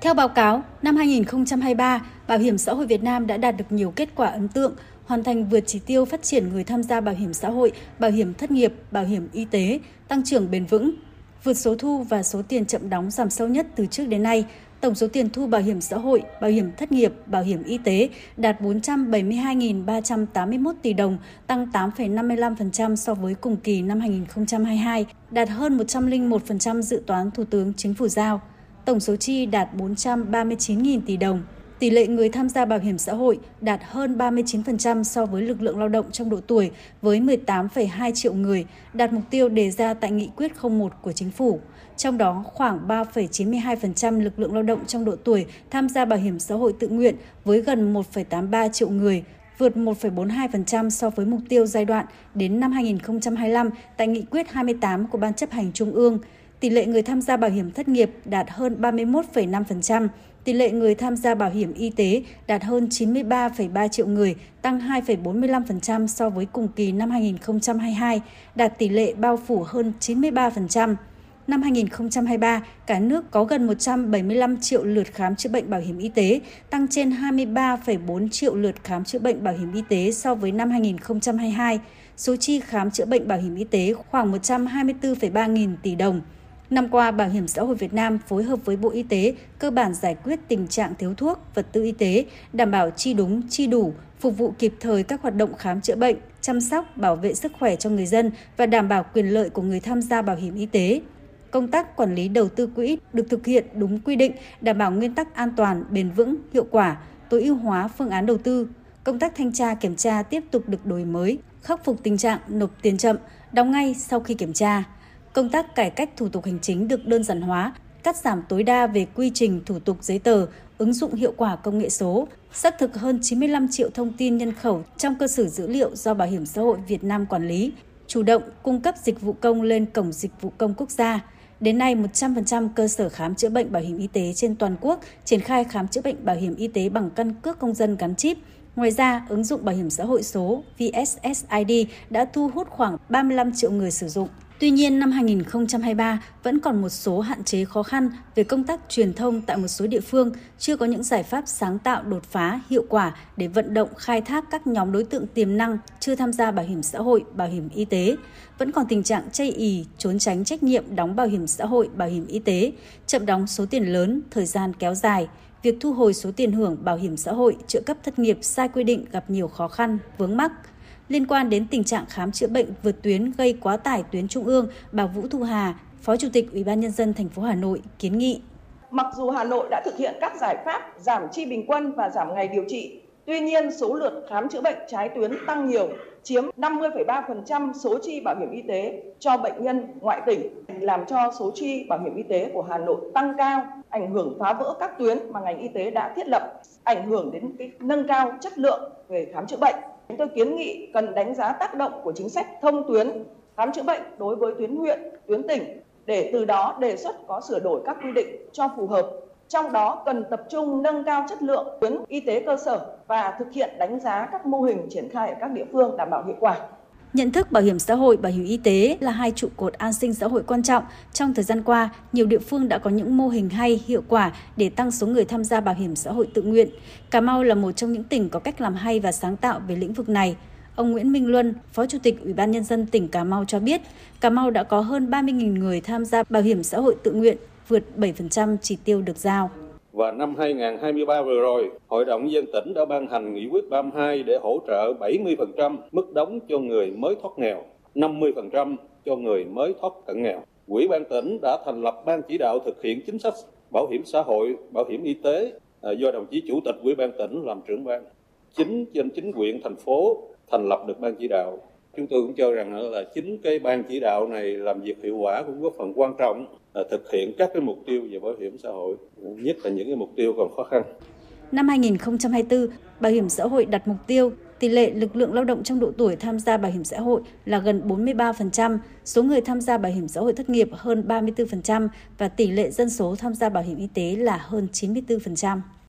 Theo báo cáo, năm 2023, Bảo hiểm xã hội Việt Nam đã đạt được nhiều kết quả ấn tượng, hoàn thành vượt chỉ tiêu phát triển người tham gia bảo hiểm xã hội, bảo hiểm thất nghiệp, bảo hiểm y tế, tăng trưởng bền vững, vượt số thu và số tiền chậm đóng giảm sâu nhất từ trước đến nay. Tổng số tiền thu bảo hiểm xã hội, bảo hiểm thất nghiệp, bảo hiểm y tế đạt 472.381 tỷ đồng, tăng 8,55% so với cùng kỳ năm 2022, đạt hơn 101% dự toán Thủ tướng Chính phủ giao. Tổng số chi đạt 439.000 tỷ đồng. Tỷ lệ người tham gia bảo hiểm xã hội đạt hơn 39% so với lực lượng lao động trong độ tuổi với 18,2 triệu người, đạt mục tiêu đề ra tại Nghị quyết 01 của Chính phủ. Trong đó, khoảng 3,92% lực lượng lao động trong độ tuổi tham gia bảo hiểm xã hội tự nguyện với gần 1,83 triệu người, vượt 1,42% so với mục tiêu giai đoạn đến năm 2025 tại Nghị quyết 28 của Ban chấp hành Trung ương. Tỷ lệ người tham gia bảo hiểm thất nghiệp đạt hơn 31,5%, tỷ lệ người tham gia bảo hiểm y tế đạt hơn 93,3 triệu người, tăng 2,45% so với cùng kỳ năm 2022, đạt tỷ lệ bao phủ hơn 93%. Năm 2023, cả nước có gần 175 triệu lượt khám chữa bệnh bảo hiểm y tế, tăng trên 23,4 triệu lượt khám chữa bệnh bảo hiểm y tế so với năm 2022. Số chi khám chữa bệnh bảo hiểm y tế khoảng 124,3 nghìn tỷ đồng. Năm qua, Bảo hiểm xã hội Việt Nam phối hợp với Bộ Y tế cơ bản giải quyết tình trạng thiếu thuốc, vật tư y tế, đảm bảo chi đúng, chi đủ, phục vụ kịp thời các hoạt động khám chữa bệnh, chăm sóc, bảo vệ sức khỏe cho người dân và đảm bảo quyền lợi của người tham gia bảo hiểm y tế. Công tác quản lý đầu tư quỹ được thực hiện đúng quy định, đảm bảo nguyên tắc an toàn, bền vững, hiệu quả, tối ưu hóa phương án đầu tư. Công tác thanh tra kiểm tra tiếp tục được đổi mới, khắc phục tình trạng nộp tiền chậm, đóng ngay sau khi kiểm tra Công tác cải cách thủ tục hành chính được đơn giản hóa, cắt giảm tối đa về quy trình thủ tục giấy tờ, ứng dụng hiệu quả công nghệ số, xác thực hơn 95 triệu thông tin nhân khẩu trong cơ sở dữ liệu do Bảo hiểm xã hội Việt Nam quản lý, chủ động cung cấp dịch vụ công lên cổng dịch vụ công quốc gia. Đến nay, 100% cơ sở khám chữa bệnh bảo hiểm y tế trên toàn quốc triển khai khám chữa bệnh bảo hiểm y tế bằng căn cước công dân gắn chip. Ngoài ra, ứng dụng bảo hiểm xã hội số VSSID đã thu hút khoảng 35 triệu người sử dụng. Tuy nhiên, năm 2023 vẫn còn một số hạn chế khó khăn về công tác truyền thông tại một số địa phương, chưa có những giải pháp sáng tạo đột phá, hiệu quả để vận động khai thác các nhóm đối tượng tiềm năng chưa tham gia bảo hiểm xã hội, bảo hiểm y tế. Vẫn còn tình trạng chây ì, trốn tránh trách nhiệm đóng bảo hiểm xã hội, bảo hiểm y tế, chậm đóng số tiền lớn, thời gian kéo dài. Việc thu hồi số tiền hưởng bảo hiểm xã hội, trợ cấp thất nghiệp sai quy định gặp nhiều khó khăn, vướng mắc liên quan đến tình trạng khám chữa bệnh vượt tuyến gây quá tải tuyến trung ương, bà Vũ Thu Hà, Phó Chủ tịch Ủy ban nhân dân thành phố Hà Nội kiến nghị. Mặc dù Hà Nội đã thực hiện các giải pháp giảm chi bình quân và giảm ngày điều trị, tuy nhiên số lượt khám chữa bệnh trái tuyến tăng nhiều, chiếm 50,3% số chi bảo hiểm y tế cho bệnh nhân ngoại tỉnh, làm cho số chi bảo hiểm y tế của Hà Nội tăng cao, ảnh hưởng phá vỡ các tuyến mà ngành y tế đã thiết lập, ảnh hưởng đến cái nâng cao chất lượng về khám chữa bệnh. Chúng tôi kiến nghị cần đánh giá tác động của chính sách thông tuyến khám chữa bệnh đối với tuyến huyện, tuyến tỉnh để từ đó đề xuất có sửa đổi các quy định cho phù hợp. Trong đó cần tập trung nâng cao chất lượng tuyến y tế cơ sở và thực hiện đánh giá các mô hình triển khai ở các địa phương đảm bảo hiệu quả. Nhận thức bảo hiểm xã hội, bảo hiểm y tế là hai trụ cột an sinh xã hội quan trọng. Trong thời gian qua, nhiều địa phương đã có những mô hình hay, hiệu quả để tăng số người tham gia bảo hiểm xã hội tự nguyện. Cà Mau là một trong những tỉnh có cách làm hay và sáng tạo về lĩnh vực này. Ông Nguyễn Minh Luân, Phó Chủ tịch Ủy ban Nhân dân tỉnh Cà Mau cho biết, Cà Mau đã có hơn 30.000 người tham gia bảo hiểm xã hội tự nguyện, vượt 7% chỉ tiêu được giao. Và năm 2023 vừa rồi, Hội đồng dân tỉnh đã ban hành nghị quyết 32 để hỗ trợ 70% mức đóng cho người mới thoát nghèo, 50% cho người mới thoát cận nghèo. Quỹ ban tỉnh đã thành lập ban chỉ đạo thực hiện chính sách bảo hiểm xã hội, bảo hiểm y tế à, do đồng chí chủ tịch quỹ ban tỉnh làm trưởng ban. Chính trên chính quyền thành phố thành lập được ban chỉ đạo chúng tôi cũng cho rằng là chính cái ban chỉ đạo này làm việc hiệu quả cũng góp phần quan trọng À, thực hiện các cái mục tiêu về bảo hiểm xã hội nhất là những cái mục tiêu còn khó khăn Năm 2024, Bảo hiểm xã hội đặt mục tiêu tỷ lệ lực lượng lao động trong độ tuổi tham gia bảo hiểm xã hội là gần 43%, số người tham gia bảo hiểm xã hội thất nghiệp hơn 34% và tỷ lệ dân số tham gia bảo hiểm y tế là hơn 94%.